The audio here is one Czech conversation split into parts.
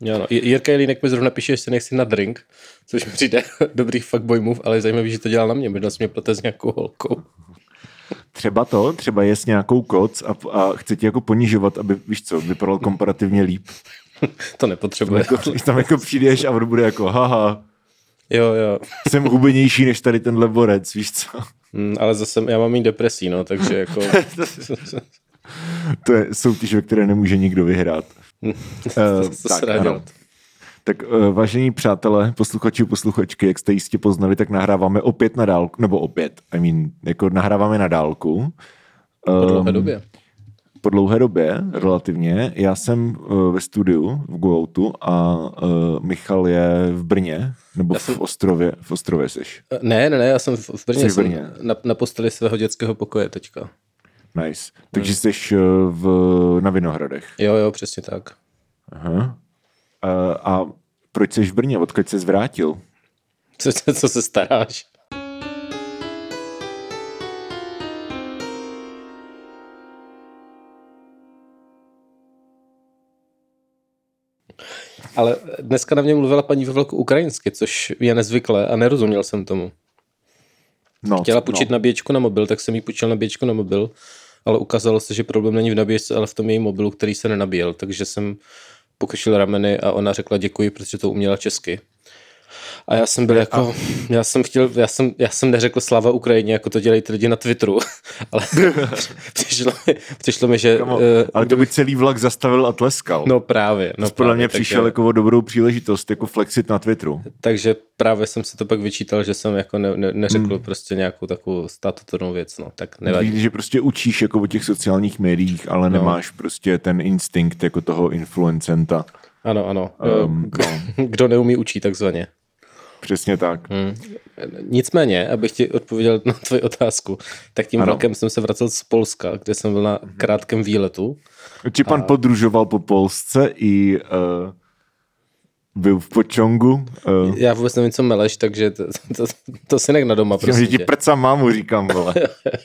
Jo, no. Jirka Jelínek mi zrovna píše, že se nechci na drink, což mi přijde dobrý fuckboy move, ale je zajímavý, že to dělal na mě, možná mě plete s nějakou holkou. Třeba to, třeba jest nějakou koc a, a chce ti jako ponižovat, aby, víš co, vypadal komparativně líp. to nepotřebuje. Tam jako, tam jako přijdeš a on bude jako haha, Jo, jo. jsem hubenější než tady tenhle borec, víš co? Mm, ale zase já mám mít depresí, no, takže jako... to je soutěž, ve které nemůže nikdo vyhrát. uh, tak, ano. Tak uh, vážení přátelé, posluchači, posluchačky, jak jste jistě poznali, tak nahráváme opět na dálku, nebo opět, I mean, jako nahráváme na dálku. Po dlouhé um, době. Po dlouhé době, relativně. Já jsem uh, ve studiu v Gooutu a Michal je v Brně, nebo já v jsem... Ostrově, v Ostrově seš. Ne, ne, ne, já jsem v Brně, v Brně. Jsem na, na posteli svého dětského pokoje teďka. Nice. Takže hmm. jsi v, na Vinohradech. Jo, jo, přesně tak. Aha. A, a proč jsi v Brně? Odkud jsi zvrátil? Co, co se staráš? Ale dneska na mě mluvila paní ve velkou ukrajinsky, což je nezvyklé a nerozuměl jsem tomu. No, Chtěla půjčit no. nabíječku na mobil, tak jsem jí půjčil nabíječku na mobil, ale ukázalo se, že problém není v nabíječce, ale v tom jejím mobilu, který se nenabíjel, takže jsem pokrčil rameny a ona řekla děkuji, protože to uměla česky. A já jsem byl jako, já jsem chtěl, já jsem, já jsem neřekl slava Ukrajině, jako to dělají ty lidi na Twitteru, ale přišlo, mi, přišlo mi, že... Kamo, uh, ale to by celý vlak zastavil a tleskal. No právě. No podle mě přišel jako o dobrou příležitost, jako flexit na Twitteru. Takže právě jsem se to pak vyčítal, že jsem jako ne, ne, neřekl hmm. prostě nějakou takovou statutornou věc, no, tak nevadí. Víš, že prostě učíš jako o těch sociálních médiích, ale no. nemáš prostě ten instinkt jako toho influencenta. Ano, ano. Um, no. Kdo neumí učí takzvaně. Přesně tak. Hmm. Nicméně, abych ti odpověděl na tvoji otázku, tak tím ano. rokem jsem se vracel z Polska, kde jsem byl na krátkém výletu. Či pan a... podružoval po Polsce i uh, byl v počongu. Uh... Já vůbec nevím, co meleš, takže to, to, to si nech na doma, prostě. Já ti prca mámu, říkám, vole.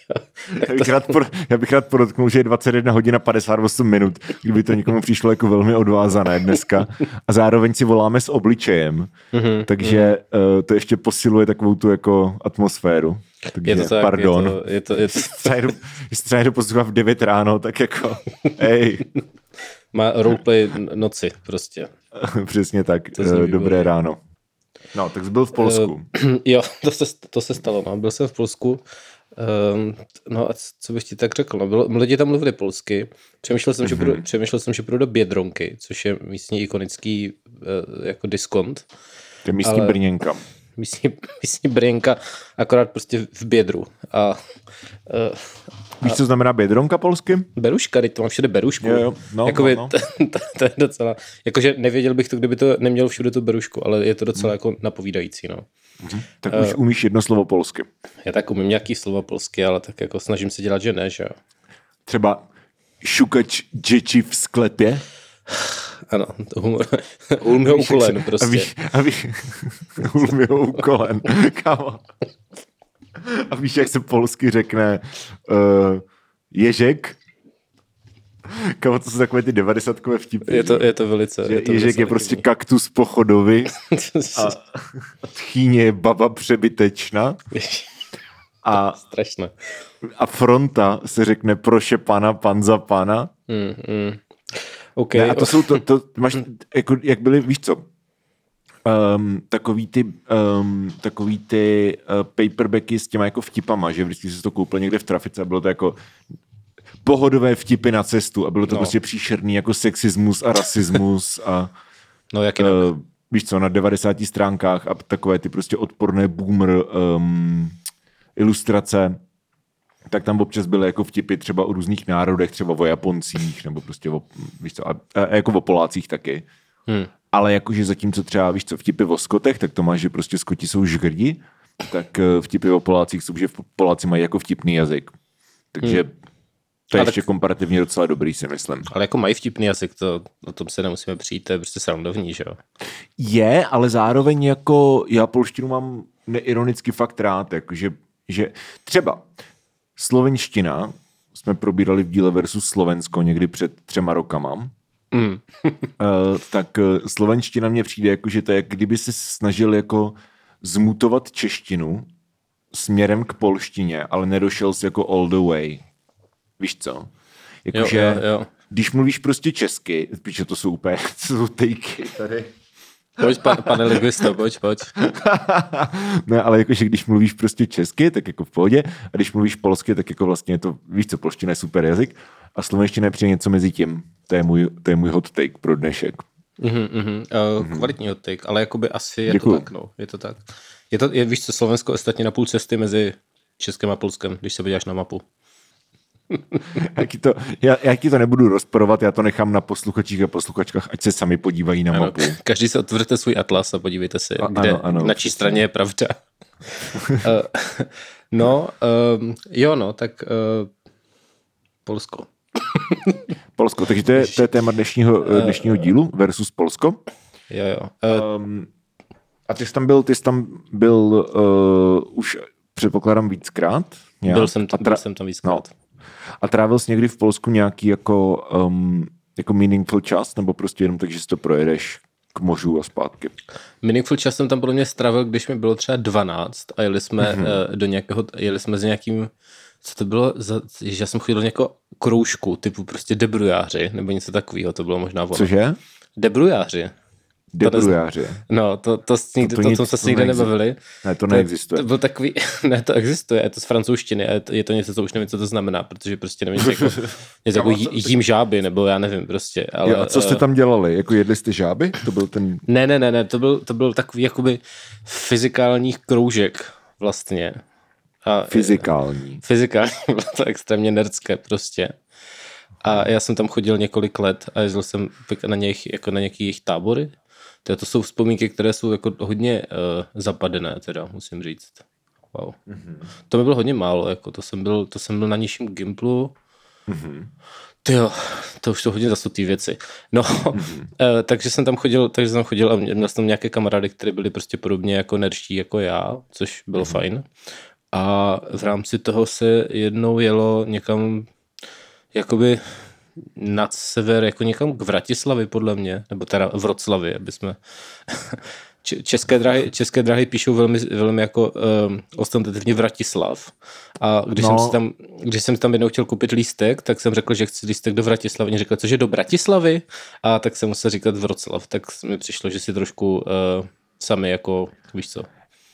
já, bych rád por, já bych rád podotknul, že je 21 hodin a 58 minut, kdyby to někomu přišlo jako velmi odvázané dneska. A zároveň si voláme s obličejem, mm-hmm, takže mm-hmm. Uh, to ještě posiluje takovou tu jako atmosféru. Takže, je to tak, pardon. Je to, je to, je to... Jestli třeba někdo poslouchá v 9 ráno, tak jako, hej. Má roleplay noci prostě. Přesně tak. Dobré výborně. ráno. No, tak jsi byl v Polsku. Uh, jo, to se, to se stalo. No. Byl jsem v Polsku. Um, no a co bych ti tak řekl? No, bylo, lidi tam mluvili polsky. Přemýšlel jsem, mm-hmm. že půjdu, mhm. přemýšlel jsem, že půjdu do Bědronky, což je místní ikonický uh, jako diskont. To je místní ale, brněnka. Místní, místní brněnka, akorát prostě v Bědru. A uh, Víš, co znamená bědronka polsky? Beruška, teď to mám všude berušku. Jo, jo. No, Jakoby, no, no. To, to, to, je docela, jakože nevěděl bych to, kdyby to neměl všude tu berušku, ale je to docela hmm. jako napovídající, no. Hmm. Tak už uh, umíš jedno slovo polsky. Já tak umím nějaký slovo polsky, ale tak jako snažím se dělat, že ne, že jo. Třeba šukač děti v sklepě? Ano, to humor. Ulmi úkolen prostě. Abych, abych, ulmi úkolen, kámo. A víš, jak se polsky řekne uh, ježek? Kamo, to jsou takové ty devadesátkové vtipy. Je to, je to velice. Je to ježek velice je prostě kaktus pochodovi a tchýně je baba přebytečná. A, strašné. A fronta se řekne proše pana, pan za pana. Mm, mm. Okay. Ne, a to jsou to, to máš, jako, jak byly, víš co, um, takový ty, um, takový ty uh, paperbacky s těma jako vtipama, že vždycky se to koupil někde v trafice a bylo to jako pohodové vtipy na cestu a bylo to no. prostě příšerný jako sexismus a rasismus a no, jak uh, víš co, na 90 stránkách a takové ty prostě odporné boomer um, ilustrace tak tam občas byly jako vtipy třeba o různých národech, třeba o Japoncích, nebo prostě o, víš co, a, a jako o Polácích taky. Hmm ale jakože zatímco třeba, víš co, vtipy o skotech, tak to máš, že prostě skoti jsou žgrdi, tak eh, vtipy o Polácích jsou, že Poláci mají jako vtipný jazyk. Takže hmm. to je ale ještě tak... komparativně docela dobrý, si myslím. Ale jako mají vtipný jazyk, to o tom se nemusíme přijít, to je prostě srandovní, že jo? Je, ale zároveň jako já polštinu mám neironicky fakt rád, jakože, že třeba slovenština jsme probírali v díle versus Slovensko někdy před třema rokama mm. uh, tak uh, slovenština mě přijde jako, že to je, kdyby se snažil jako zmutovat češtinu směrem k polštině, ale nedošel jsi jako all the way. Víš co? Jakože, když mluvíš prostě česky, protože to jsou úplně, to jsou tejky tady. Pojď, pa, pane lingvisto, pojď, pojď. ne, ale jakože když mluvíš prostě česky, tak jako v pohodě, a když mluvíš polsky, tak jako vlastně je to, víš co, polština je super jazyk, a slovenština je přijde něco mezi tím. To je můj, to je můj hot take pro dnešek. Mm-hmm, mm-hmm. Uh. Kvalitní hot take, ale jakoby asi je Děkuju. to tak, no, je to tak. Je to, je, víš co, Slovensko ostatně na půl cesty mezi Českem a Polskem, když se podíváš na mapu. já, ti to, já, já ti to nebudu rozporovat, já to nechám na posluchačích a posluchačkách, ať se sami podívají na ano, mapu. Každý se otevřete svůj atlas a podívejte se, a, kde, ano, ano, na čí straně je pravda. uh, no, uh, jo no, tak uh, Polsko. Polsko, takže to je, to je téma dnešního, dnešního dílu versus Polsko. Jo, jo. Um, a ty jsi tam byl, ty jsi tam byl uh, už předpokládám víckrát? Nějak? Byl jsem tam, tra- byl jsem tam víckrát. No. A trávil jsi někdy v Polsku nějaký jako, um, jako meaningful čas, nebo prostě jenom tak, že si to projedeš k mořu a zpátky? Meaningful čas jsem tam podle mě strávil, když mi bylo třeba 12 a jeli jsme mm-hmm. do nějakého, jeli jsme s nějakým co to bylo za, že já jsem chodil do nějakého kroužku, typu prostě debrujáři, nebo něco takového, to bylo možná ono. Cože? Debrujáři. Debrujáři. No, to, to, to, nikdy, to, to, to, to se nikdy nebavili. Ne, to neexistuje. To, to byl takový, ne, to existuje, je to z francouzštiny, je to, je to něco, co už nevím, co to znamená, protože prostě nevím, jako, něco jako jí, jím žáby, nebo já nevím prostě. Ale, jo, a co jste tam dělali? Jako jedli jste žáby? To byl ten... Ne, ne, ne, ne, to byl, to byl takový jakoby fyzikální kroužek vlastně. A, fyzikální. Fyzikální, bylo to extrémně nerdské prostě. A já jsem tam chodil několik let a jezdil jsem na, něch, jako na nějaký jejich tábory, to, to jsou vzpomínky, které jsou jako hodně uh, zapadené, teda musím říct. Wow. Mm-hmm. To mi bylo hodně málo, jako to jsem byl, to jsem byl na nižším Gimplu. Mm-hmm. Ty jo, to už jsou hodně zasutý věci. No, mm-hmm. uh, takže jsem tam chodil, takže jsem tam chodil a měl jsem tam nějaké kamarády, které byly prostě podobně jako nerští jako já, což bylo mm-hmm. fajn. A v rámci toho se jednou jelo někam jakoby nad sever, jako někam k Vratislavi, podle mě, nebo teda v Vroclavi, aby jsme... České dráhy, české dráhy píšou velmi, velmi jako um, ostentativně Vratislav. A když, no. jsem si tam, když jsem tam jednou chtěl koupit lístek, tak jsem řekl, že chci lístek do Vratislavy. Oni řekli, cože do Bratislavy? A tak jsem musel říkat Vroclav. Tak mi přišlo, že si trošku uh, sami jako, víš co,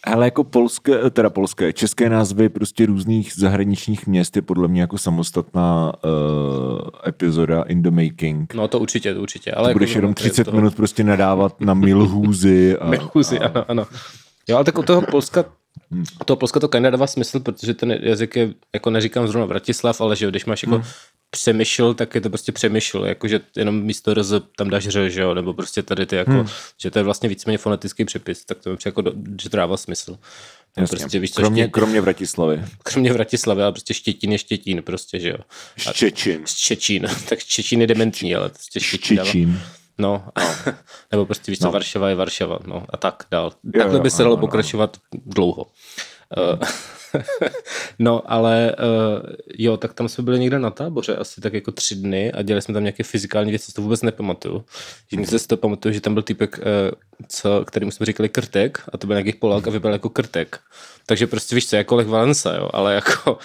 ale jako polské, teda polské, české názvy prostě různých zahraničních měst je podle mě jako samostatná uh, epizoda in the making. No to určitě, to určitě. Ale jako budeš jenom 30 toho... minut prostě nadávat na Milhůzy. A, Milhůzy, a... ano, ano. Jo, ale tak u toho Polska Hmm. toho Polska to kind dává smysl, protože ten jazyk je, jako neříkám zrovna Vratislav, ale že jo, když máš jako hmm přemýšl, tak je to prostě přemýšl, jakože jenom místo roz tam dáš ř, že jo, nebo prostě tady ty jako, hmm. že to je vlastně víceméně fonetický přepis, tak to mi jako, že to dává smysl. Jasně. Prostě, víš, co, kromě, štět... kromě Vratislavy. Kromě Vratislavy, ale prostě Štětín je Štětín, prostě, že jo. Štěčín. Štěčín, tak Štěčín je dementní, ale prostě Štěčín, Štěčín. No, no. nebo prostě víš co, no. Varšava je Varšava, no a tak dál. Takhle jo, by se dalo pokračovat dlouho. Uh, no, ale uh, jo, tak tam jsme byli někde na táboře asi tak jako tři dny a dělali jsme tam nějaké fyzikální věci, to vůbec nepamatuju. Že se to pamatuju, že tam byl typek, uh, co, kterým jsme říkali krtek a to byl nějaký Polák a vypadal jako krtek. Takže prostě víš co, jako Lech Valensa, jo, ale jako,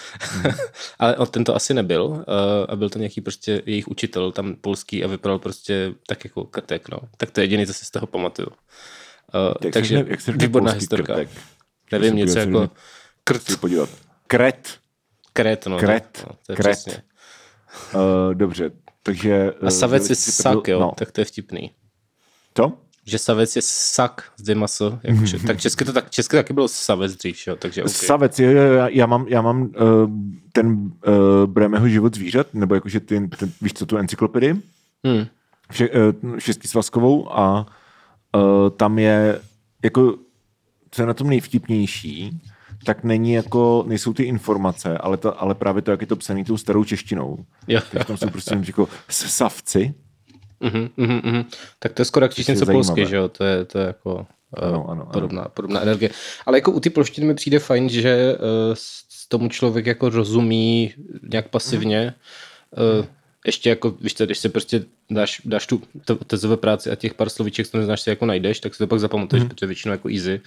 ale on tento asi nebyl uh, a byl to nějaký prostě jejich učitel tam polský a vypadal prostě tak jako krtek, no. Tak to je jediný, co si z toho pamatuju. Uh, takže ne, výborná historka. Krtek? Nevím, něco jako... Krt. podívat. Kret. Kret, no. Kret. No, to je Kret. Uh, dobře, takže... A savec je sak, jo, no. tak to je vtipný. To? Že savec je sak z maso. Jakože, tak česky to tak, česky taky bylo savec dřív, jo, takže okay. Savec, jo, jo, já, já mám, já mám uh, ten uh, Bremeho život zvířat, nebo jakože ty, ten, víš co, tu encyklopedii, hmm. Vše, uh, šestisvazkovou a uh, tam je jako, co je na tom nejvtipnější, tak není jako, nejsou ty informace, ale, to, ale právě to, jak je to psaný tou starou češtinou. Jo. Tak tam jsou prostě jako savci. Uh-huh, uh-huh, uh-huh. Tak to je skoro jak číšnice polsky, že jo? To je, to je jako ano, ano, podobná, ano. podobná energie. Ale jako u ty polštiny mi přijde fajn, že uh, tomu člověk jako rozumí nějak pasivně. Uh, ještě jako, víš co, když se prostě dáš, dáš tu tezové práci a těch pár slovíček, co neznáš, si jako najdeš, tak si to pak zapamatuješ, mm. protože většinou jako easy,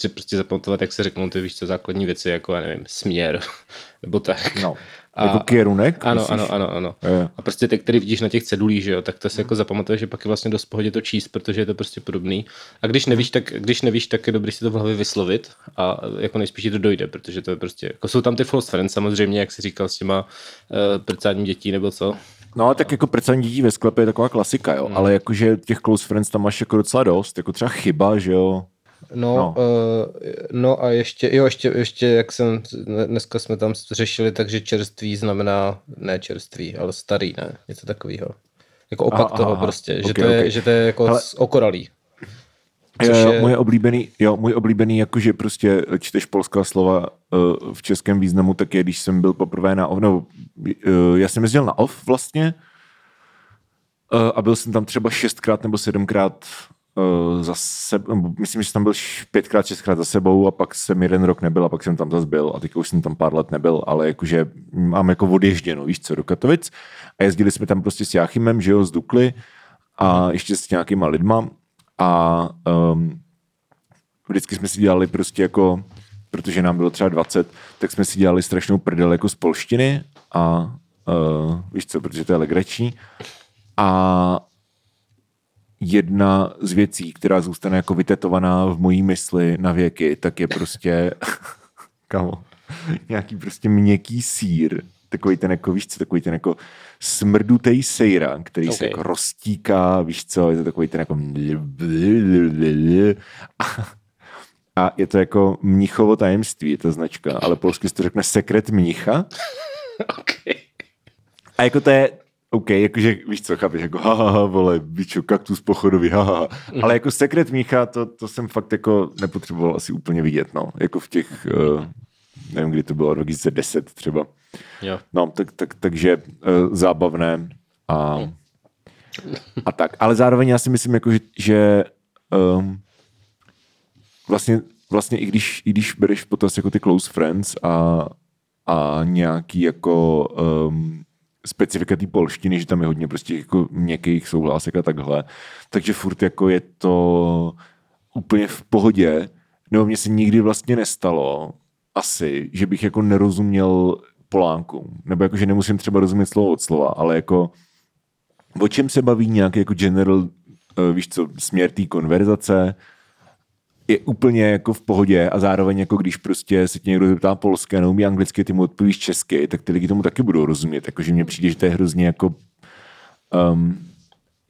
si prostě zapamatovat, jak se řeknou ty, víš co, základní věci, jako, já nevím, směr, nebo tak. No. A, jako kierunek? Ano, myslíš? ano, ano, ano. Je. A prostě ty, který vidíš na těch cedulích, že jo, tak to si jako zapamatuješ, že pak je vlastně dost pohodě to číst, protože je to prostě podobný. A když nevíš, tak, když nevíš, tak je dobré si to v hlavě vyslovit a jako nejspíš to dojde, protože to je prostě, jako jsou tam ty false friends samozřejmě, jak jsi říkal s těma uh, prcáním dětí nebo co. No, tak jako prcání dětí ve sklepě je taková klasika, jo, hmm. ale jakože těch close friends tam máš jako docela dost, jako třeba chyba, že jo, No, no. Uh, no a ještě, jo, ještě, ještě, jak jsem, dneska jsme tam řešili, takže čerství znamená, ne čerství, ale starý, ne, něco takového. Jako opak aha, toho aha, prostě, aha. že, okay, to je, okay. že to je jako ale... okoralý. Což jo, je... Můj oblíbený, jo, můj oblíbený, jakože prostě čteš polská slova uh, v českém významu, tak je, když jsem byl poprvé na OFF, no, uh, já jsem jezdil na OFF vlastně uh, a byl jsem tam třeba šestkrát nebo sedmkrát uh, za sebou, myslím, že jsem tam byl pětkrát, šestkrát za sebou a pak jsem jeden rok nebyl a pak jsem tam zase byl a teď už jsem tam pár let nebyl, ale jakože mám jako odježděno, víš co, do Katovic. A jezdili jsme tam prostě s Jáchymem, že jo, z Dukly a ještě s nějakýma lidma a um, vždycky jsme si dělali prostě jako, protože nám bylo třeba 20, tak jsme si dělali strašnou prdel jako z polštiny a uh, víš co, protože to je legrační. A jedna z věcí, která zůstane jako vytetovaná v mojí mysli na věky, tak je prostě, kamo, nějaký prostě měkký sír, takový ten jako, víš co, takový ten jako smrdutej sejra, který okay. se jako roztíká, víš co, je to takový ten jako a je to jako mnichovo tajemství, je to značka, ale polsky se to řekne sekret mnicha. okay. A jako to je, OK, jakože víš co, chápeš, jako ha, ha, vole, bičo, kaktus pochodový, ha, ha. Mm. Ale jako sekret Mícha, to, to jsem fakt jako nepotřeboval asi úplně vidět, no. Jako v těch, uh, nevím, kdy to bylo, 2010 třeba. Jo. No, tak, tak, takže uh, zábavné a, mm. a tak. Ale zároveň já si myslím, jako, že, že um, vlastně, vlastně i když, i když bereš potaz jako ty close friends a, a nějaký jako um, specifika té polštiny, že tam je hodně prostě jako měkkých souhlásek a takhle. Takže furt jako je to úplně v pohodě. Nebo mně se nikdy vlastně nestalo asi, že bych jako nerozuměl Polánku. Nebo jako, že nemusím třeba rozumět slovo od slova, ale jako o čem se baví nějaký jako general, eh, víš co, směr té konverzace, je úplně jako v pohodě a zároveň jako když prostě se tě někdo zeptá polské a neumí anglicky, ty mu odpovíš česky, tak ty lidi tomu taky budou rozumět. Jakože mně přijde, že to je hrozně jako um,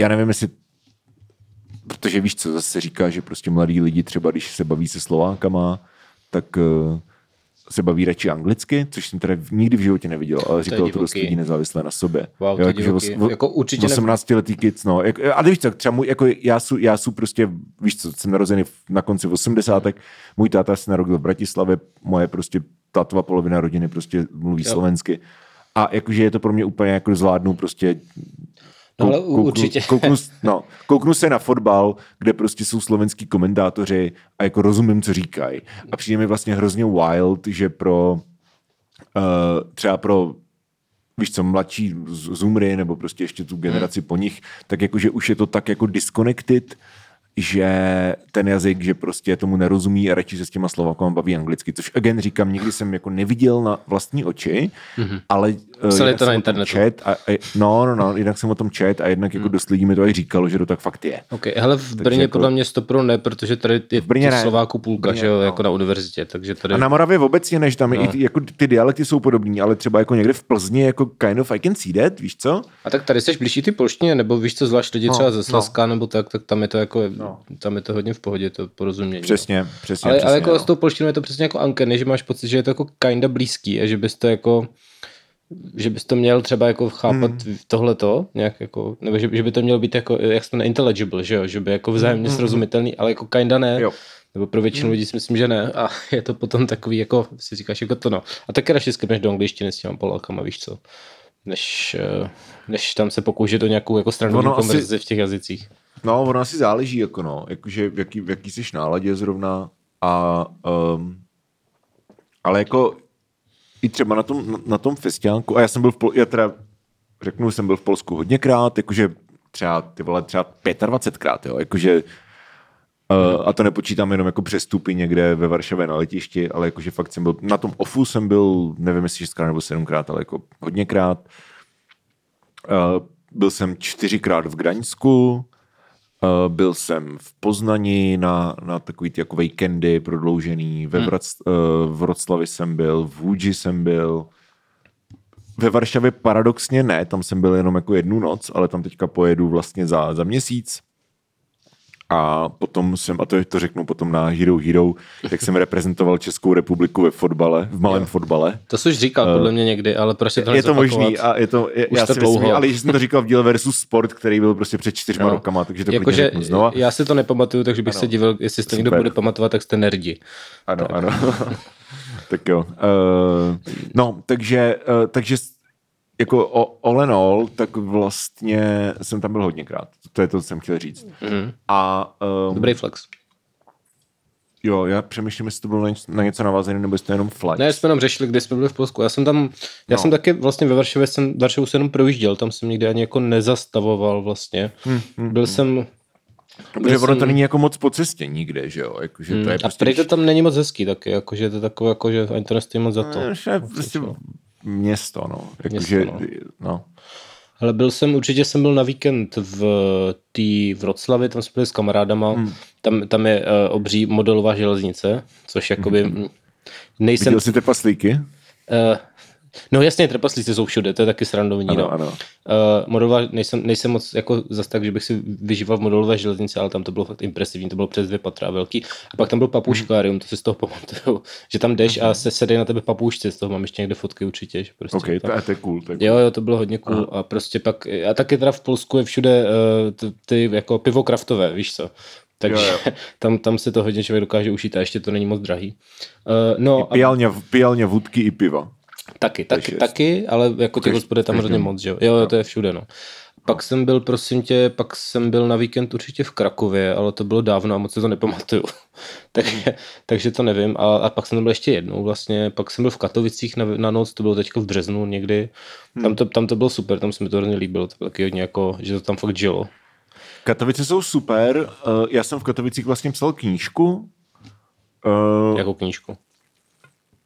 já nevím, jestli protože víš, co zase říká, že prostě mladí lidi třeba, když se baví se Slovákama, tak uh, se baví radši anglicky, což jsem teda nikdy v životě neviděl, ale říkal to dost lidí nezávisle na sobě. Wow, jo, jako, že os, jako určitě 18 letý kids, no. Jak, a víš co, třeba můj, jako já jsou, já jsou prostě, víš co, jsem narozený na konci 80. Můj táta se narodil v Bratislavě, moje prostě tatová polovina rodiny prostě mluví jo. slovensky. A jakože je to pro mě úplně jako zvládnu prostě No, ale kouknu, určitě. Kouknu, no, kouknu se na fotbal, kde prostě jsou slovenský komentátoři a jako rozumím, co říkají. A přijde mi vlastně hrozně wild, že pro uh, třeba pro víš co, mladší Zumry nebo prostě ještě tu generaci hmm. po nich, tak jakože už je to tak jako disconnected, že ten jazyk, že prostě tomu nerozumí a radši se s těma Slovákama baví anglicky, což again říkám, nikdy jsem jako neviděl na vlastní oči, mm-hmm. ale uh, Psali to na internetu. Chat a, a, no, no, no, jednak jsem o tom čet a jednak jako mm. dost lidí mi to i říkalo, že to tak fakt je. Ok, hele v Brně jako, podle mě stopro ne, protože tady je v Brně ne. Slováku půlka, Brně, že jo, no. jako na univerzitě, takže tady... A na Moravě obecně, než tam no. i, jako ty dialekty jsou podobní, ale třeba jako někde v Plzni, jako kind of I can see that, víš co? A tak tady jsi blížší ty polštině, nebo víš co, zvlášť lidi no, třeba ze Slazka, no. nebo tak, tak tam je to jako, no. Tam je to hodně v pohodě, to porozumění. Přesně, přesně. Ale, přesně, ale jako no. s tou polštinou je to přesně jako Ankeny, že máš pocit, že je to jako kinda blízký a že bys to jako že bys to měl třeba jako chápat hmm. tohleto, nějak jako, nebo že, že, by to mělo být jako, jak se to intelligible, že jo, že by jako vzájemně hmm. srozumitelný, ale jako kinda ne. Jo. Nebo pro většinu hmm. lidí si myslím, že ne. A je to potom takový, jako si říkáš, jako to no. A taky radši skipneš do angličtiny s těma Polákama, víš co. Než, eh, než tam se pokoušet o nějakou jako stranu konverzi v těch jazycích. No, ono asi záleží, jako no, jakože v jaký, v jaký jsi náladě zrovna a um, ale jako i třeba na tom, na, na tom festiánku, a já jsem byl v, Pol, já teda řeknu, jsem byl v Polsku hodněkrát, jakože třeba, ty vole, třeba 25krát, jo, jakože Uh, a to nepočítám jenom jako přestupy někde ve Varšavě na letišti, ale jakože fakt jsem byl, na tom OFU jsem byl, nevím jestli šestkrát nebo sedmkrát, ale jako hodněkrát. Uh, byl jsem čtyřikrát v Gdaňsku, uh, byl jsem v Poznani na, na takový ty jako víkendy prodloužený, ve hmm. Vrac, uh, v Vroclavi jsem byl, v Vůdži jsem byl, ve Varšavě paradoxně ne, tam jsem byl jenom jako jednu noc, ale tam teďka pojedu vlastně za, za měsíc a potom jsem, a to, to řeknu potom na Hero Hero, jak jsem reprezentoval Českou republiku ve fotbale, v malém jo. fotbale. To jsi už říkal uh, podle mě někdy, ale prostě to Je to možný a je to, je, já to si dlouho. myslím, ale že jsem to říkal v díle versus sport, který byl prostě před čtyřma no. rokama, takže to jako že znova. Já si to nepamatuju, takže bych ano. se divil, jestli to někdo bude pamatovat, tak jste nerdi. Ano, tak. ano. tak jo. Uh, no, takže, uh, takže jako all in all, tak vlastně jsem tam byl hodněkrát. To je to, co jsem chtěl říct. Mm. A, um, Dobrý flex. Jo, já přemýšlím, jestli to bylo na něco, na něco navázané, nebo jestli to jenom flex. Ne, jsme jenom řešili, kde jsme byli v Polsku. Já jsem tam, já no. jsem taky vlastně ve Varšavě, jsem Varšavu se jenom projížděl, tam jsem nikdy ani jako nezastavoval vlastně. Hmm, hmm, byl hmm. jsem Protože ono to není jako moc po cestě nikde, že jo? Jako, že to je prostě... A prý to tam není moc hezký taky, jakože to je takové, jako, že ani to nestojí moc za to. No, že prostě město, no. Jako, město, že, no. no. Ale byl jsem, určitě jsem byl na víkend v té Vroclavi, tam jsme byli s kamarádama, hmm. tam, tam je uh, obří modelová železnice, což jakoby hmm. nejsem... Viděl jsi ty paslíky? Uh, No jasně, trpaslíci jsou všude, to je taky srandovní. Ano, no. ano. Uh, modelová, nejsem, nejsem moc jako zas tak, že bych si vyžíval v modelové železnici, ale tam to bylo fakt impresivní, to bylo přes dvě patra velký. A pak tam byl papušklárium, mm. to si z toho pamatuju, že tam jdeš a se sedí na tebe papušci, z toho mám ještě někde fotky určitě. Že prostě ok, to, je, to je cool. To je cool. Jo, jo, to bylo hodně cool. Aha. A prostě pak, a taky teda v Polsku je všude uh, ty jako pivo kraftové, víš co. Takže jo, jo. Tam, tam se to hodně člověk dokáže užít a ještě to není moc drahý. Uh, no, pijalně, a... pijalně vůdky i piva. Taky, taky, taky, ale jako těch hospod je tam hrozně moc, že jo? Jo, to je všude, no. Pak jsem byl, prosím tě, pak jsem byl na víkend určitě v Krakově, ale to bylo dávno a moc se to nepamatuju. takže, takže to nevím. A, a pak jsem byl ještě jednou vlastně, pak jsem byl v Katovicích na, na noc, to bylo teďka v březnu někdy. Hmm. Tam, to, tam to bylo super, tam se mi to hrozně líbilo, to bylo taky hodně jako, že to tam fakt žilo. Katovice jsou super, uh, já jsem v Katovicích vlastně psal knížku. Uh, Jakou knížku?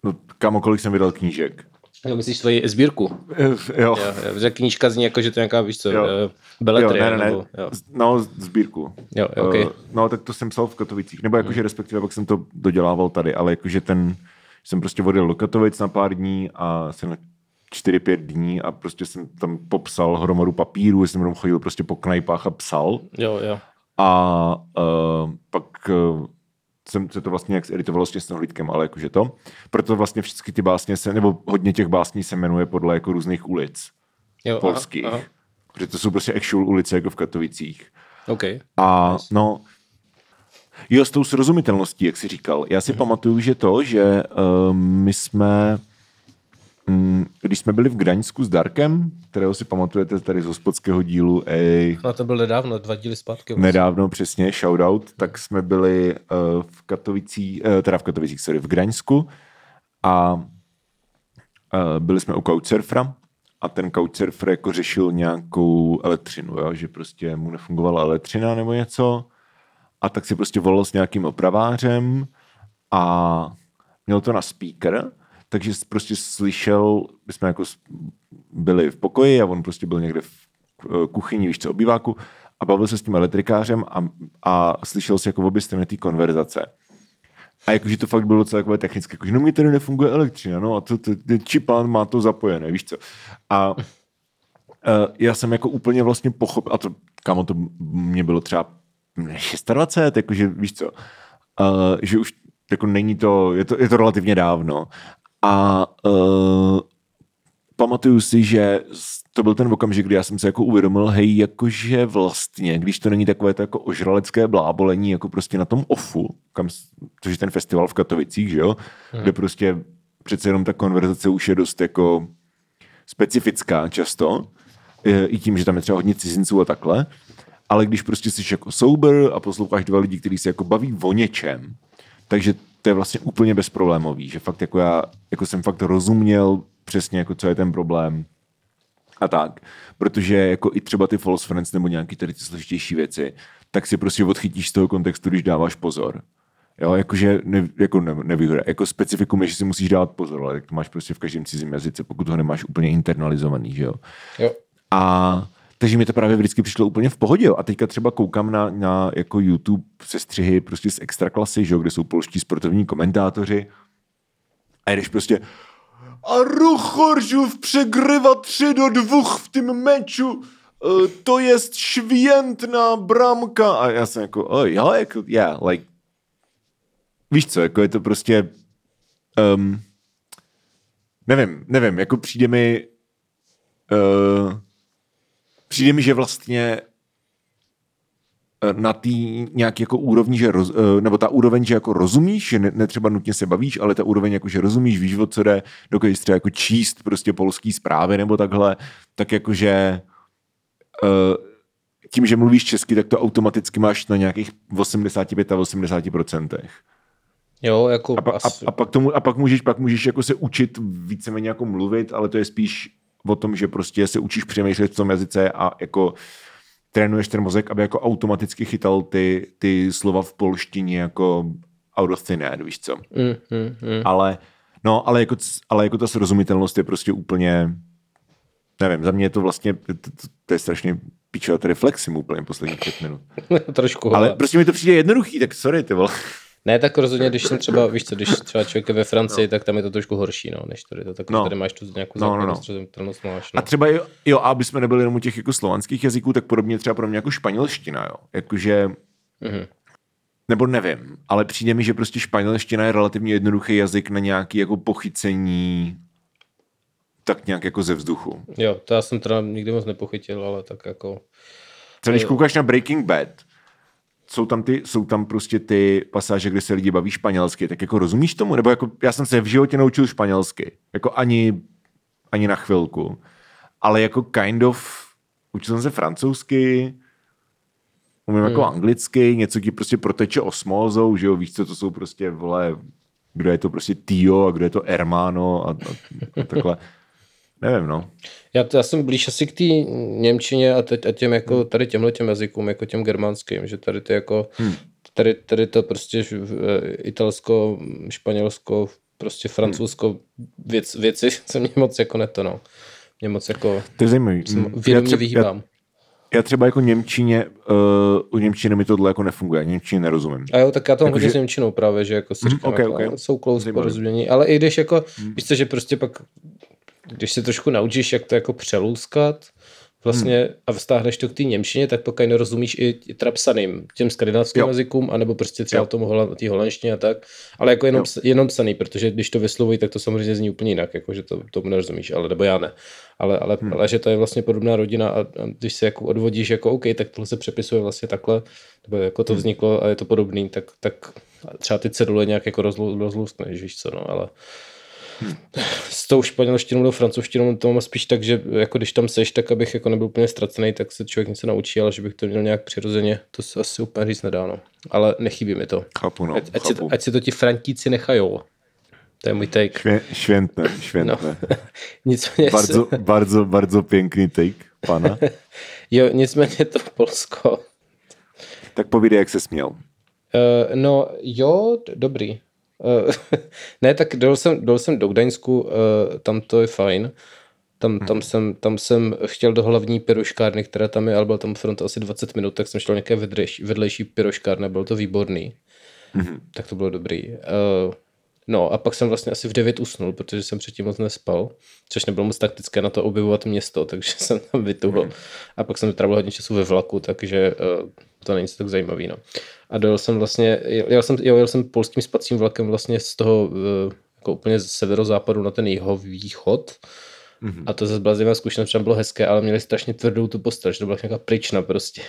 No, kam kolik jsem vydal knížek? Jo, myslíš svoji sbírku? Jo. jo, jo knížka zní jako, že to je nějaká, víš co, jo. Eh, beletry. Jo, ne, ne, nebo, jo. No, sbírku. Jo, okay. Uh, no, tak to jsem psal v Katovicích. Nebo jakože hmm. respektive pak jsem to dodělával tady, ale jakože ten, jsem prostě vodil do Katovic na pár dní a jsem na 4-5 dní a prostě jsem tam popsal hromadu papíru, jsem jenom chodil prostě po knajpách a psal. Jo, jo. A uh, pak uh, jsem se to vlastně jak editovalo s těsnohlídkem, ale jakože to. Proto vlastně všechny ty básně se, nebo hodně těch básní se jmenuje podle jako různých ulic jo, polských. Aha, aha. Protože to jsou prostě actual ulice jako v Katovicích. Okay. A nice. no, jo, s tou srozumitelností, jak jsi říkal. Já si hmm. pamatuju, že to, že uh, my jsme když jsme byli v Graňsku s Darkem, kterého si pamatujete tady z hospodského dílu, ej. No to byl nedávno, dva díly zpátky. Vlastně. Nedávno, přesně, shoutout, tak jsme byli uh, v Katovicích, uh, teda v Katovicích, sorry, v Graňsku a uh, byli jsme u Couchsurfera a ten Couchsurfer jako řešil nějakou elektřinu, jo? že prostě mu nefungovala elektřina nebo něco a tak si prostě volal s nějakým opravářem a měl to na speaker takže prostě slyšel, my jsme jako byli v pokoji a on prostě byl někde v eh, kuchyni, víš co, obýváku a bavil se s tím elektrikářem a, a slyšel si jako obě strany té konverzace. A jakože to fakt bylo docela technické, jakože no mě tady nefunguje elektřina, no a to, to, to čipán má to zapojené, víš co. A uh, já jsem jako úplně vlastně pochopil, a to, kamo to mě bylo třeba 26, jakože víš co, uh, že už jako není to, je to, je to relativně dávno a uh, pamatuju si, že to byl ten okamžik, kdy já jsem se jako uvědomil, hej, jakože vlastně, když to není takové to jako ožralecké blábolení, jako prostě na tom OFU, kam, což je ten festival v Katovicích, že jo, hmm. kde prostě přece jenom ta konverzace už je dost jako specifická často, i tím, že tam je třeba hodně cizinců a takhle, ale když prostě jsi jako sober a posloucháš dva lidi, kteří se jako baví o něčem, takže to je vlastně úplně bezproblémový, že fakt jako já jako jsem fakt rozuměl přesně, jako co je ten problém. a tak, protože jako i třeba ty false friends nebo nějaký tady ty složitější věci, tak si prostě odchytíš z toho kontextu, když dáváš pozor. Jo, jakože ne, jako ne, nevýhoda, jako specifikum je, že si musíš dát pozor, ale to máš prostě v každém cizím jazyce, pokud ho nemáš úplně internalizovaný, že jo. jo. A takže mi to právě vždycky přišlo úplně v pohodě. Jo. A teďka třeba koukám na, na jako YouTube sestřihy prostě z extraklasy, že jo, kde jsou polští sportovní komentátoři. A jdeš prostě a Ruchoržův přegrywa 3 do 2 v tom meču. Uh, to je švěntná bramka. A já jsem jako, oh, jo, jako, yeah, like, víš co, jako je to prostě, um, nevím, nevím, jako přijde mi, uh, přijde mi, že vlastně na té nějaký jako úrovni, že roz, nebo ta úroveň, že jako rozumíš, že ne, netřeba nutně se bavíš, ale ta úroveň, jako že rozumíš, víš, o co jde, dokážeš třeba jako číst prostě polský zprávy nebo takhle, tak jakože tím, že mluvíš česky, tak to automaticky máš na nějakých 85 a 80 procentech. Jo, jako a, pa, a, a, pak tomu, a pak můžeš, pak můžeš jako se učit víceméně jako mluvit, ale to je spíš o tom, že prostě se učíš přemýšlet v tom jazyce a jako trénuješ ten mozek, aby jako automaticky chytal ty, ty slova v polštině jako out of thin air, víš co. Mm, mm, mm. Ale, no, ale jako, ale jako ta srozumitelnost je prostě úplně, nevím, za mě je to vlastně, to, to, to je strašně píčovat reflexím úplně posledních pět minut. Trošku. Ale prostě mi to přijde jednoduchý, tak sorry, ty vole. Ne, tak rozhodně, když jsem třeba, víš co, když třeba člověk je ve Francii, no. tak tam je to trošku horší, no, než tady to, tak no. tady máš tu nějakou no, no, no. máš, no. A třeba jo, jo, aby jsme nebyli jenom u těch jako slovanských jazyků, tak podobně třeba pro mě jako španělština, jo. Jakože, mm-hmm. nebo nevím, ale přijde mi, že prostě španělština je relativně jednoduchý jazyk na nějaký jako pochycení tak nějak jako ze vzduchu. Jo, to já jsem teda nikdy moc nepochytil, ale tak jako... Co když koukáš na Breaking Bad, jsou tam, ty, jsou tam prostě ty pasáže, kde se lidi baví španělsky, tak jako rozumíš tomu? Nebo jako já jsem se v životě naučil španělsky, jako ani, ani na chvilku. Ale jako kind of, učil jsem se francouzsky, umím jako hmm. jako anglicky, něco ti prostě proteče osmózou, že jo, víš co, to jsou prostě, vole, kdo je to prostě Tio a kdo je to Hermano a, a, a takhle. Nevím, no. Já, já jsem blíž asi k té Němčině a, teď, a těm jako hmm. tady těmhle těm jazykům, jako těm germánským, že tady ty jako, hmm. tady, tady to prostě italsko, španělsko, prostě francouzsko hmm. věc, věci se mě moc jako neto, no. Mě moc jako to je zajímavý. vědomě vyhýbám. Já, já třeba jako Němčině, uh, u Němčiny mi tohle jako nefunguje, Němčině nerozumím. A jo, tak já to mám jako, hodně že... s Němčinou právě, že jako si mm, říkám, okay, jako, okay. jsou close porozumění, ale i když jako, mm. víš co, že prostě pak když se trošku naučíš, jak to jako přelouskat, vlastně hmm. a vztáhneš to k té Němčině, tak pokud nerozumíš i teda psaným těm skandinávským jo. jazykům, anebo prostě třeba jo. tomu hola, té holandštině a tak, ale jako jenom, jenom psaný, protože když to vyslovují, tak to samozřejmě zní úplně jinak, jako že to tomu nerozumíš, ale nebo já ne. Ale, ale, hmm. ale že to je vlastně podobná rodina a, a když se jako odvodíš jako OK, tak tohle se přepisuje vlastně takhle, nebo jako to hmm. vzniklo a je to podobný, tak, tak třeba ty cedule nějak jako rozluskneš, víš co, no, ale s tou španělštinou nebo francouzštinou to mám spíš tak, že jako když tam seš, tak abych jako nebyl úplně ztracený, tak se člověk něco naučí, ale že bych to měl nějak přirozeně, to se asi úplně říct nedá, no. Ale nechybí mi to. Chápu, no, ať, ať, chápu. Si, ať si to ti frantíci nechajou. To je můj take. Švě, švěntné, švěntné. No. nicméně bardzo, se... bardzo, bardzo pěkný take, pana. jo, nicméně to Polsko. Tak povídej, jak se směl. Uh, no jo, dobrý. Uh, ne, tak dal jsem, dal jsem do Gdaňsku, uh, tam to je fajn. Tam, tam, hmm. jsem, tam jsem chtěl do hlavní piroškárny, která tam je, ale byl tam front asi 20 minut, tak jsem šel nějaké vedlejší, vedlejší piroškárny, bylo to výborný. Hmm. Tak to bylo dobrý. Uh, no a pak jsem vlastně asi v 9 usnul, protože jsem předtím moc nespal, což nebylo moc taktické na to objevovat město, takže jsem tam vytuhl. Hmm. A pak jsem trávil hodně času ve vlaku, takže uh, to není tak zajímavý. No. A dojel jsem vlastně, jel jsem, jo, jel jsem polským spacím vlakem vlastně z toho eh, jako úplně z severozápadu na ten jeho východ. Mm-hmm. A to zase byla zajímavá zkušenost, třeba bylo hezké, ale měli strašně tvrdou tu postel, že to byla nějaká pryčna prostě.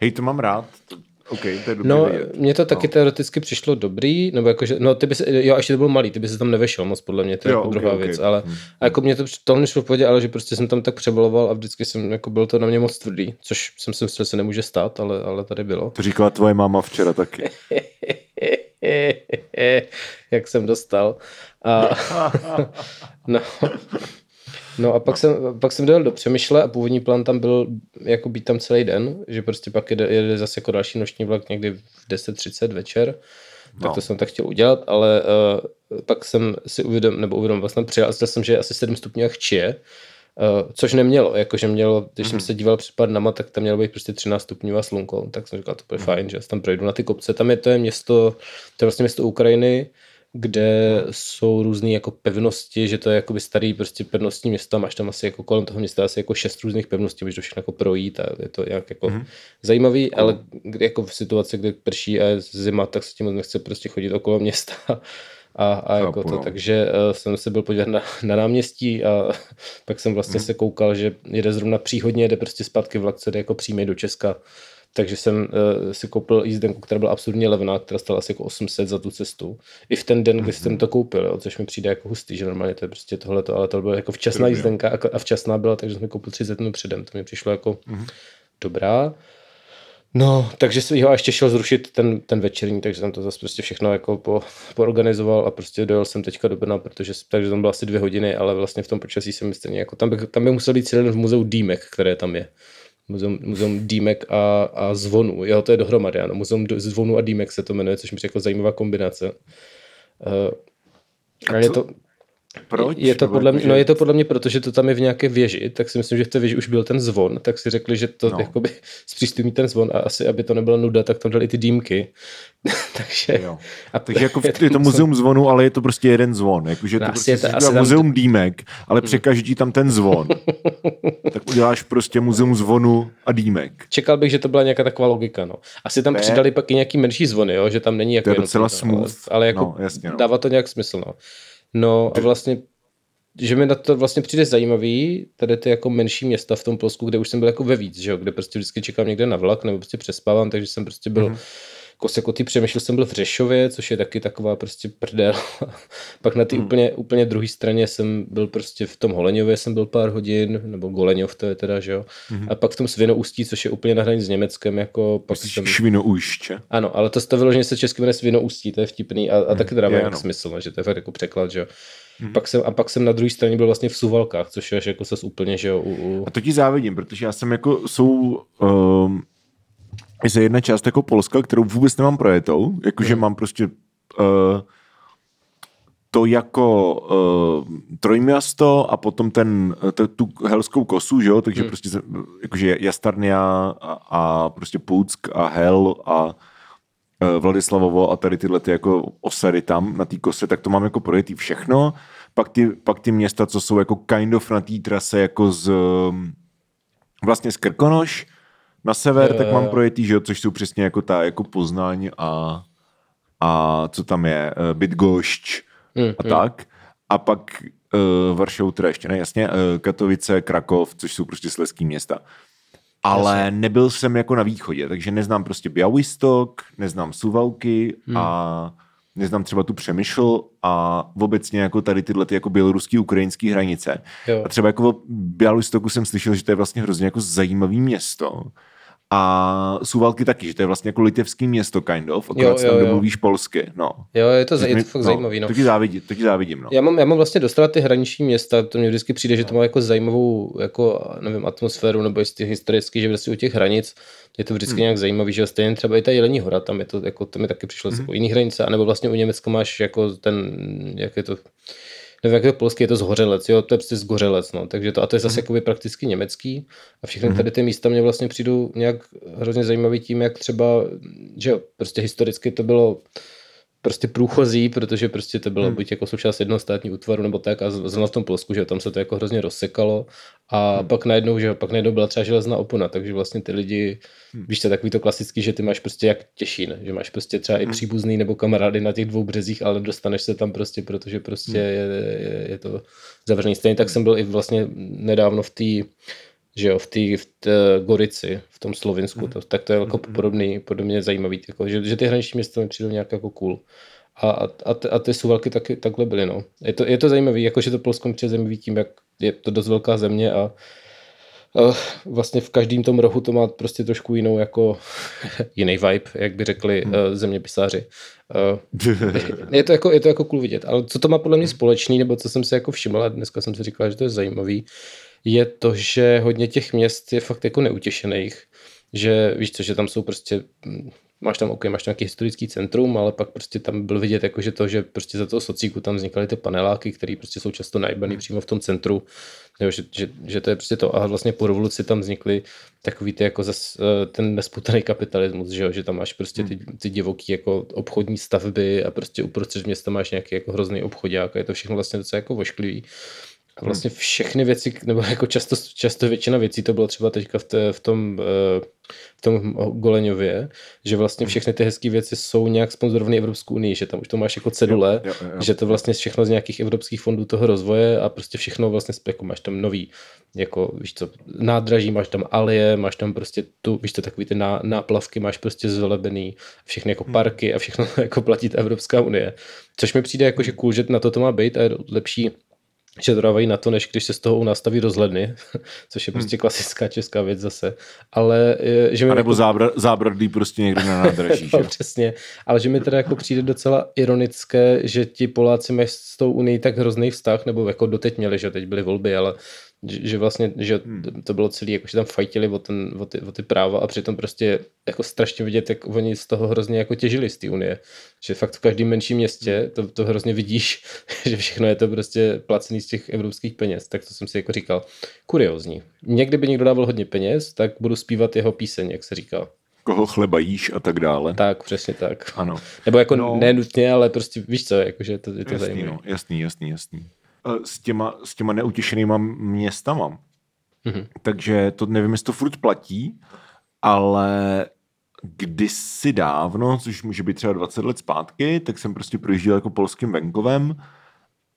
Hej, to mám rád, to, Okay, to je no, mně to taky no. teoreticky přišlo dobrý, nebo jakože, no ty by se, jo, ještě to byl malý, ty by se tam nevešel moc, podle mě, to je jo, jako okay, druhá okay. věc, ale hmm. a jako mě to tohle šlo v pohodě, ale že prostě jsem tam tak přebaloval a vždycky jsem, jako byl to na mě moc tvrdý, což jsem si myslel, že se nemůže stát, ale, ale tady bylo. To říkala tvoje máma včera taky. Jak jsem dostal. A, no, No a pak, jsem, pak jsem dojel do Přemýšle a původní plán tam byl jako být tam celý den, že prostě pak jede, jede zase jako další noční vlak někdy v 10.30 večer. No. Tak to jsem tak chtěl udělat, ale uh, pak jsem si uvědomil, nebo uvědomil jsem přijel a jsem, že je asi 7 stupňů jak chčije, Uh, což nemělo, jakože mělo, když mm. jsem mhm. se díval před pár tak tam mělo být prostě 13 stupňů a slunko, tak jsem říkal, to bude mm. fajn, že tam projdu na ty kopce. Tam je to je město, to je vlastně město Ukrajiny, kde jsou různé jako pevnosti, že to je jakoby starý prostě pevnostní město, máš tam asi jako kolem toho města asi jako šest různých pevností, můžeš to všechno jako projít a je to jak jako mm-hmm. zajímavý, ale jako v situaci, kdy prší a je zima, tak se tím nechce prostě chodit okolo města a, a jako to, no. takže uh, jsem se byl podívat na, na náměstí a pak jsem vlastně mm. se koukal, že jede zrovna příhodně, jede prostě zpátky vlak, co jde jako přímý do Česka takže jsem uh, si koupil jízdenku, která byla absurdně levná, která stála asi jako 800 za tu cestu. I v ten den, kdy jsem to koupil, jo, což mi přijde jako hustý, že normálně to je prostě tohleto, ale to byla jako včasná jízdenka a, a včasná byla, takže jsem koupil 30 dnů předem. To mi přišlo jako mm-hmm. dobrá. No, takže jsem ho ještě šel zrušit ten, ten večerní, takže jsem to zase prostě všechno jako po, poorganizoval a prostě dojel jsem teďka do Brna, protože takže tam bylo asi dvě hodiny, ale vlastně v tom počasí jsem stejně jako, tam by, tam by musel být celý v muzeu Dýmek, které tam je. Muzeum, muzeum Dýmek a, a zvonu. Jo, to je dohromady, ano. Muzeum zvonu a Dýmek se to jmenuje, což mi jako zajímavá kombinace. Uh, a, a je to, proč? Je to, podle mě, no je to podle mě, protože to tam je v nějaké věži, tak si myslím, že v té věži už byl ten zvon, tak si řekli, že to no. jakoby zpřístupní ten zvon a asi, aby to nebyla nuda, tak tam dali ty dýmky. Takže, jo. A Takže jako je to, je to muzeum zvonu, ale je to prostě jeden zvon. Jakože to no, prostě je to, asi muzeum tam... dýmek, ale hmm. překaždí tam ten zvon. tak uděláš prostě muzeum zvonu a dýmek. Čekal bych, že to byla nějaká taková logika. No. Asi tam ne. přidali pak i nějaký menší zvony, jo? že tam není jako to je docela smooth. Ale, ale jako no, jasně, no. dává to nějak smysl. No. No a vlastně že mi na to vlastně přijde zajímavý, tady ty jako menší města v tom Polsku, kde už jsem byl jako ve víc, že jo, kde prostě vždycky čekám někde na vlak nebo prostě přespávám, takže jsem prostě byl mm-hmm. Kosekotý přemýšlel jsem byl v Řešově, což je taky taková prostě prdel. Pak na té mm. úplně, úplně druhé straně jsem byl prostě v tom Holeňově jsem byl pár hodin, nebo Goleňov to je teda, že jo. Mm. A pak v tom Svinoustí, což je úplně na hraní s Německem, jako pak jsem... Švinouště. Ano, ale to, to vyloženě se česky jmenuje Svinoustí, to je vtipný a, a mm. taky teda má smysl, no, že to je fakt jako překlad, že jo. Hmm. Pak jsem, a pak jsem na druhé straně byl vlastně v Suvalkách, což je jako ses úplně, že jo. U, u... A to ti závidím, protože já jsem jako, jsou um, je jedna část jako Polska, kterou vůbec nemám projetou, jakože mám prostě uh, to jako uh, trojměsto a potom ten, t, tu helskou kosu, že jo, takže hmm. prostě jakože Jastarnia a, a prostě Půck a Hel a uh, Vladislavovo a tady tyhle ty jako osady tam na té kose, tak to mám jako projetý všechno. Pak ty, pak ty města, co jsou jako kind of na té trase jako z vlastně z Krkonoš, na sever, tak mám projetý, že jo, což jsou přesně jako ta jako Poznaň a, a co tam je, eh, Bydgošť mm, a mm. tak. A pak uh, Varšou teda ještě ne, jasně, uh, Katovice, Krakov, což jsou prostě sleský města. Ale jasně. nebyl jsem jako na východě, takže neznám prostě Białystok, neznám Suvalky mm. a neznám třeba tu Přemysl a obecně jako tady tyhle ty jako běloruský, ukrajinský hranice. Jo. A třeba jako o Bialystoku jsem slyšel, že to je vlastně hrozně jako zajímavý město, a Suvalky taky, že to je vlastně jako litevský město kind of, akorát jo, jo, tam domluvíš polsky. No. Jo, je to, je to fakt no, zajímavý. No. To ti závidím, to ti závidím no. já, mám, já mám vlastně dostat ty hraniční města, to mě vždycky přijde, že to má jako zajímavou jako, nevím, atmosféru, nebo jestli historicky, že vlastně u těch hranic je to vždycky hmm. nějak zajímavý, že stejně třeba i ta Jelení hora, tam je to, jako, to mi taky přišlo hmm. jako jiný hranice, anebo vlastně u Německa máš jako ten, jak je to, nevím, jak je to polský, je to zhořelec, jo, to je prostě zgořelec, no, takže to, a to je zase mm. prakticky německý a všechny mm. tady ty místa mě vlastně přijdou nějak hrozně zajímavý tím, jak třeba, že jo, prostě historicky to bylo prostě průchozí, protože prostě to bylo hmm. buď jako součást jednoho státního útvaru nebo tak a zrovna v tom Polsku, že tam se to jako hrozně rozsekalo a hmm. pak najednou, že pak najednou byla třeba železná opona, takže vlastně ty lidi, hmm. víš, to je takový to klasický, že ty máš prostě jak Těšín, že máš prostě třeba hmm. i příbuzný nebo kamarády na těch dvou březích, ale dostaneš se tam prostě, protože prostě hmm. je, je, je, to zavřený. Stejně tak jsem byl i vlastně nedávno v té že jo, v té v Gorici, v tom Slovinsku, mm. to, tak to je jako mm. podobný, podobně zajímavý, jako, že, že ty hraniční města mi přijdou nějak jako cool. A, a, a, ty, a ty suvalky taky, takhle byly, no. Je to, je to zajímavý, jakože to Polsko přijde zajímavý tím, jak je to dost velká země a Uh, vlastně v každém tom rohu to má prostě trošku jinou jako jiný vibe, jak by řekli uh, zeměpisáři. Uh, je, to jako, je to jako cool vidět, ale co to má podle mě společný, nebo co jsem si jako všiml, a dneska jsem si říkal, že to je zajímavý, je to, že hodně těch měst je fakt jako neutěšených, že víš co, že tam jsou prostě hm, máš tam, okay, máš tam nějaký historický centrum, ale pak prostě tam byl vidět jako, že to, že prostě za toho socíku tam vznikaly ty paneláky, které prostě jsou často najbaný přímo v tom centru, nebo že, že, že, to je prostě to a vlastně po revoluci tam vznikly takový ty jako zas, eh, ten nesputaný kapitalismus, že, jo? že tam máš prostě ty, ty divoký jako obchodní stavby a prostě uprostřed města máš nějaký jako hrozný obchodák a je to všechno vlastně docela jako vošklivý. A vlastně všechny věci, nebo jako často, často většina věcí to bylo třeba teďka v, té, v tom eh, v tom Goleňově, že vlastně všechny ty hezké věci jsou nějak sponzorované Evropskou unii, že tam už to máš jako cedule, jo, jo, jo. že to vlastně všechno z nějakých evropských fondů toho rozvoje a prostě všechno vlastně jako máš tam nový, jako víš co, nádraží, máš tam alie, máš tam prostě tu, víš co, takový ty ná, náplavky, máš prostě zvelebený, všechny jako hmm. parky a všechno jako platí ta Evropská unie. Což mi přijde jako, že cool, že na to to má být a je lepší že to dávají na to, než když se z toho u nás staví rozhledny, což je prostě hmm. klasická česká věc zase. Ale, že mi A nebo jako... zábr- zábradlí prostě někde na nádraží. no, přesně. Ale že mi teda jako přijde docela ironické, že ti Poláci mají s tou Unii tak hrozný vztah, nebo jako doteď měli, že teď byly volby, ale že vlastně, že hmm. to bylo celé, jako že tam fajtili o, ten, o, ty, o ty práva a přitom prostě jako strašně vidět, jak oni z toho hrozně jako těžili z té unie. Že fakt v každém menším městě to, to hrozně vidíš, že všechno je to prostě placený z těch evropských peněz. Tak to jsem si jako říkal. Kuriozní. Někdy by někdo dával hodně peněz, tak budu zpívat jeho píseň, jak se říká. Koho chleba jíš a tak dále. Tak, přesně tak. Ano. Nebo jako no, nenutně, ale prostě víš co, jakože to, je to jasný, zajímavé. No, jasný, jasný, jasný. Eh, s těma, s těma neutěšenýma městama. Mm-hmm. Takže to nevím, jestli to furt platí, ale kdysi dávno, což může být třeba 20 let zpátky, tak jsem prostě projížděl jako polským venkovem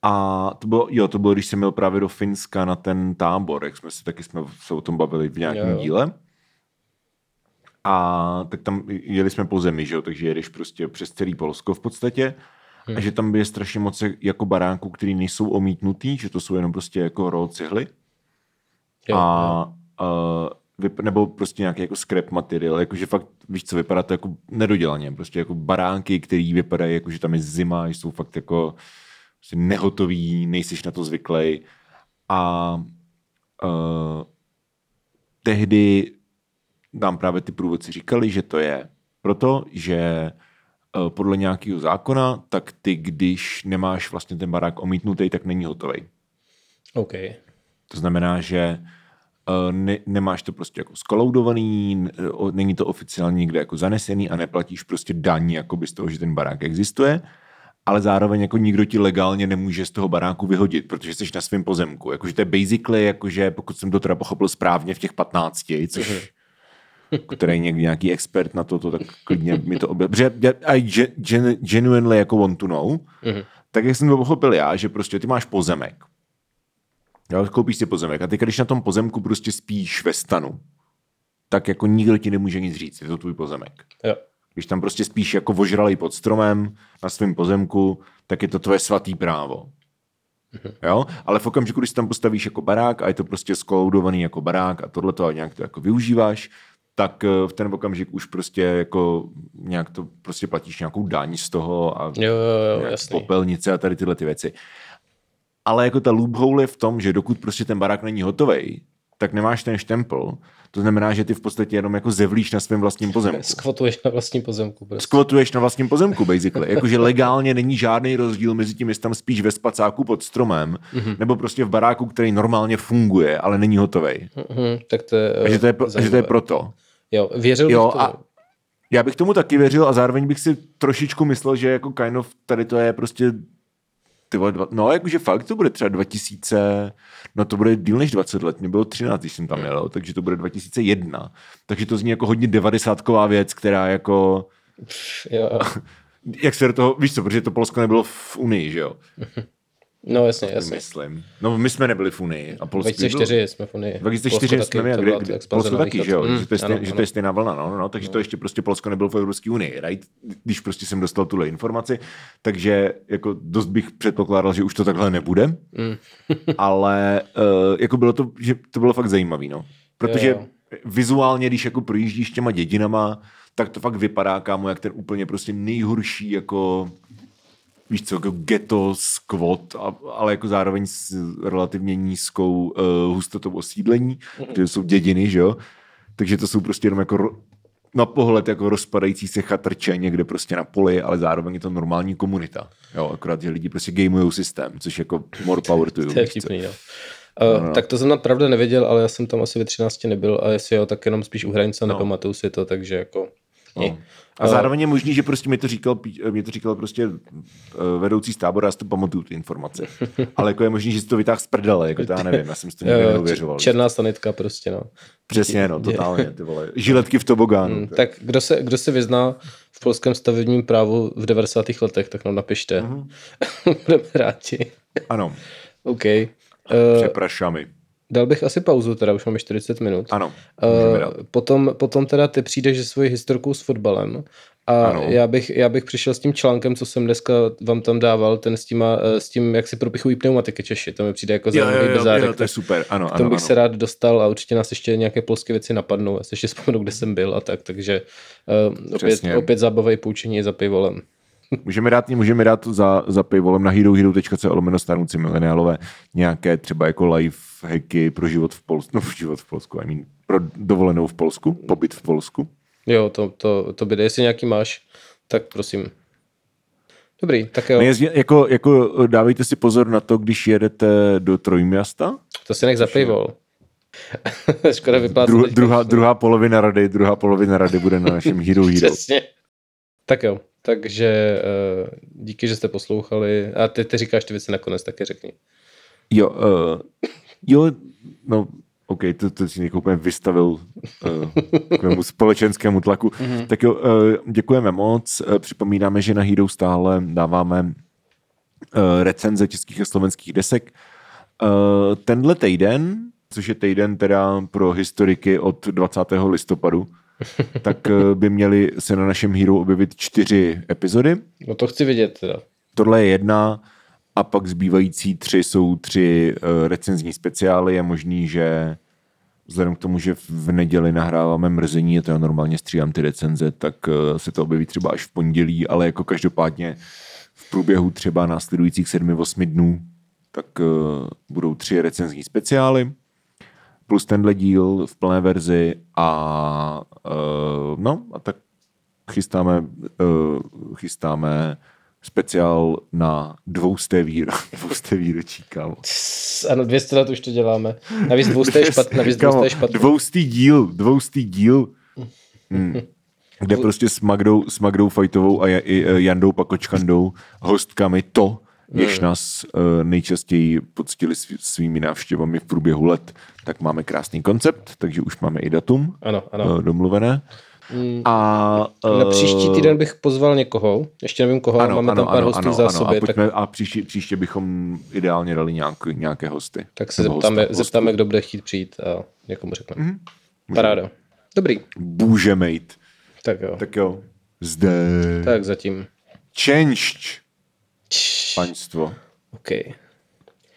a to bylo, jo, to bylo, když jsem měl právě do Finska na ten tábor, jak jsme si taky jsme se o tom bavili v nějakém jo, jo. díle. A tak tam jeli jsme po zemi, že jo, takže jedeš prostě přes celý Polsko v podstatě Hmm. A že tam je strašně moc jako baráků, který nejsou omítnutý, že to jsou jenom prostě jako ro cihly. Jo, a, jo. a nebo prostě nějaký jako scrap materiál, jakože fakt, víš co, vypadá to jako nedodělaně, prostě jako baránky, který vypadají jako, že tam je zima, jsou fakt jako prostě nehotový, nejsiš na to zvyklý. A uh, tehdy nám právě ty průvodci říkali, že to je proto, že podle nějakého zákona, tak ty, když nemáš vlastně ten barák omítnutý, tak není hotový. OK. To znamená, že eh, ne, nemáš to prostě jako skoloudovaný, není to oficiálně někde jako zanesený a neplatíš prostě daň jakoby z toho, že ten barák existuje, ale zároveň jako nikdo ti legálně nemůže z toho baráku vyhodit, protože jsi na svém pozemku. Jakože to je basically, jakože pokud jsem to teda pochopil správně v těch 15, což mm-hmm který někdy nějaký expert na toto, tak klidně mi to objeví. Protože I gen, genuinely jako want to know, mm-hmm. tak jak jsem to pochopil já, že prostě ty máš pozemek. Já koupíš si pozemek a ty když na tom pozemku prostě spíš ve stanu, tak jako nikdo ti nemůže nic říct, je to tvůj pozemek. Jo. Když tam prostě spíš jako vožralý pod stromem na svém pozemku, tak je to tvoje svatý právo. Mm-hmm. Jo? Ale v okamžiku, když tam postavíš jako barák a je to prostě skoloudovaný jako barák a tohle to a nějak to jako využíváš, tak eh, v ten okamžik už prostě jako nějak to prostě platíš nějakou daň z toho a jo, jo, jo, jasný. popelnice a tady tyhle ty věci. Ale jako ta loophole je v tom, že dokud prostě ten barák není hotový, tak nemáš ten štempel. To znamená, že ty v podstatě jenom jako zevlíš na svém vlastním pozemku. Skvotuješ na vlastním pozemku. Prostě. Skvotuješ na vlastním pozemku, basically. Jakože legálně není žádný rozdíl mezi tím, jestli tam spíš ve spacáku pod stromem, mm-hmm. nebo prostě v baráku, který normálně funguje, ale není hotový. Mm-hmm, tak to je, a že to je, pro, že to je proto. Jo, věřil jo, bych a já bych tomu taky věřil a zároveň bych si trošičku myslel, že jako kind of tady to je prostě ty vole, dva, no jakože fakt to bude třeba 2000, no to bude díl než 20 let, mě bylo 13, když jsem tam jel, takže to bude 2001. Takže to zní jako hodně devadesátková věc, která jako... Jo. jak se do toho, víš co, protože to Polsko nebylo v Unii, že jo? No jasně, jasně. Myslím. No my jsme nebyli v Unii. A Polsko 2004 bylo... jsme v Unii. 2004 jsme měli, kde, kde, Polsko taky, že jo? Mm, že, to je stejn, ano, že to je stejná vlna, no, no, no takže no. to ještě prostě Polsko nebylo v Evropské unii, right? Když prostě jsem dostal tuhle informaci, takže jako dost bych předpokládal, že už to takhle nebude, mm. ale uh, jako bylo to, že to bylo fakt zajímavé, no. Protože jo. vizuálně, když jako projíždíš těma dědinama, tak to fakt vypadá, kámo, jak ten úplně prostě nejhorší jako víš co, jako ghetto, squat, ale jako zároveň s relativně nízkou uh, hustotou osídlení, mm-hmm. že jsou dědiny, že jo? Takže to jsou prostě jenom jako na pohled jako rozpadající se chatrče někde prostě na poli, ale zároveň je to normální komunita. Jo, akorát, že lidi prostě gamujou systém, což jako more power to you. to je vtipný, jo. Uh, no. Tak to jsem na pravda nevěděl, ale já jsem tam asi ve 13 nebyl a jestli jo, tak jenom spíš u hranice, no. nepamatuju si to, takže jako... No. A zároveň je možný, že prostě mi to říkal, mi to říkal prostě eh, vedoucí z tábora, já si to pamatuju ty informace. Ale jako je možný, že si to vytáhl z prdele, jako to já nevím, já jsem si to nikdy neuvěřoval. Černá stanitka prostě, no. Přesně, no, totálně, ty vole. Žiletky v tobogánu. Hmm, tak kdo se, kdo se vyzná v polském stavebním právu v 90. letech, tak nám napište. Mm-hmm. Budeme rádi. Ano. OK. Uh, Přeprašami. Dal bych asi pauzu, teda už máme 40 minut. Ano. Uh, potom, potom teda ty přijdeš se svojí historkou s fotbalem a ano. já bych, já bych přišel s tím článkem, co jsem dneska vám tam dával, ten s, tím, eh, s tím, jak si propichují pneumatiky Češi. To mi přijde jako zajímavý bezárek. Jo, to je super, ano, ano. K tomu bych ano. se rád dostal a určitě nás ještě nějaké polské věci napadnou. Já se ještě vzpomenu, kde jsem byl a tak, takže uh, opět, opět zábava i poučení za pivolem. Můžeme dát, můžeme dát za, za pivolem na herohero.co lomeno starnoucí mileniálové nějaké třeba jako live hacky pro život v Polsku, no život v Polsku, I mean, pro dovolenou v Polsku, pobyt v Polsku. Jo, to, to, to by, jestli nějaký máš, tak prosím. Dobrý, tak jo. Nejezdi, jako, jako dávejte si pozor na to, když jedete do Trojměsta. To si nech za pivol. Škoda vyplácet. Dru, druhá, druhá polovina rady, druhá polovina rady bude na našem Hero Hero. Přesně. Tak jo, takže uh, díky, že jste poslouchali. A ty, ty říkáš ty věci nakonec, taky řekni. Jo, uh, jo, no, OK, to, to si někdo úplně vystavil uh, společenskému tlaku. Mm-hmm. Tak jo, uh, děkujeme moc. Uh, připomínáme, že na Hero stále dáváme uh, recenze českých a slovenských desek. Uh, tenhle týden, což je týden teda pro historiky od 20. listopadu, tak eh, by měly se na našem Hero objevit čtyři epizody. No to chci vidět teda. Tohle je jedna a pak zbývající tři jsou tři uh, recenzní speciály. Je možný, že vzhledem k tomu, že v neděli nahráváme mrzení, a to já normálně stříhám ty recenze, tak uh, se to objeví třeba až v pondělí, ale jako každopádně v průběhu třeba následujících 7-8 dnů tak budou tři recenzní speciály plus tenhle díl v plné verzi a uh, no a tak chystáme, uh, chystáme speciál na dvousté, víro, dvousté výročí, kámo. Ano, 200 let už to děláme. Navíc dvousté je špatné. Navíc dvousté je špatné. Dvoustý díl, dvoustý díl. Hmm. Kde prostě s Magdou, s Magdou Fajtovou a Jandou Pakočkandou hostkami to, jež hmm. nás uh, nejčastěji poctili svými návštěvami v průběhu let, tak máme krásný koncept, takže už máme i datum ano, ano. Uh, domluvené. Hmm. A, Na příští týden bych pozval někoho, ještě nevím koho, ano, máme ano, tam pár ano, hostů ano, zásoby. Ano, a, pojďme, tak... a příští, příště bychom ideálně dali nějak, nějaké hosty. Tak se zeptáme, hosta, zeptáme, kdo bude chtít přijít a někomu řekneme. Mm-hmm. Paráda. Dobrý. Bůže mate. Tak jo. Tak jo. Zde. Tak zatím. państwo. Okej. Okay.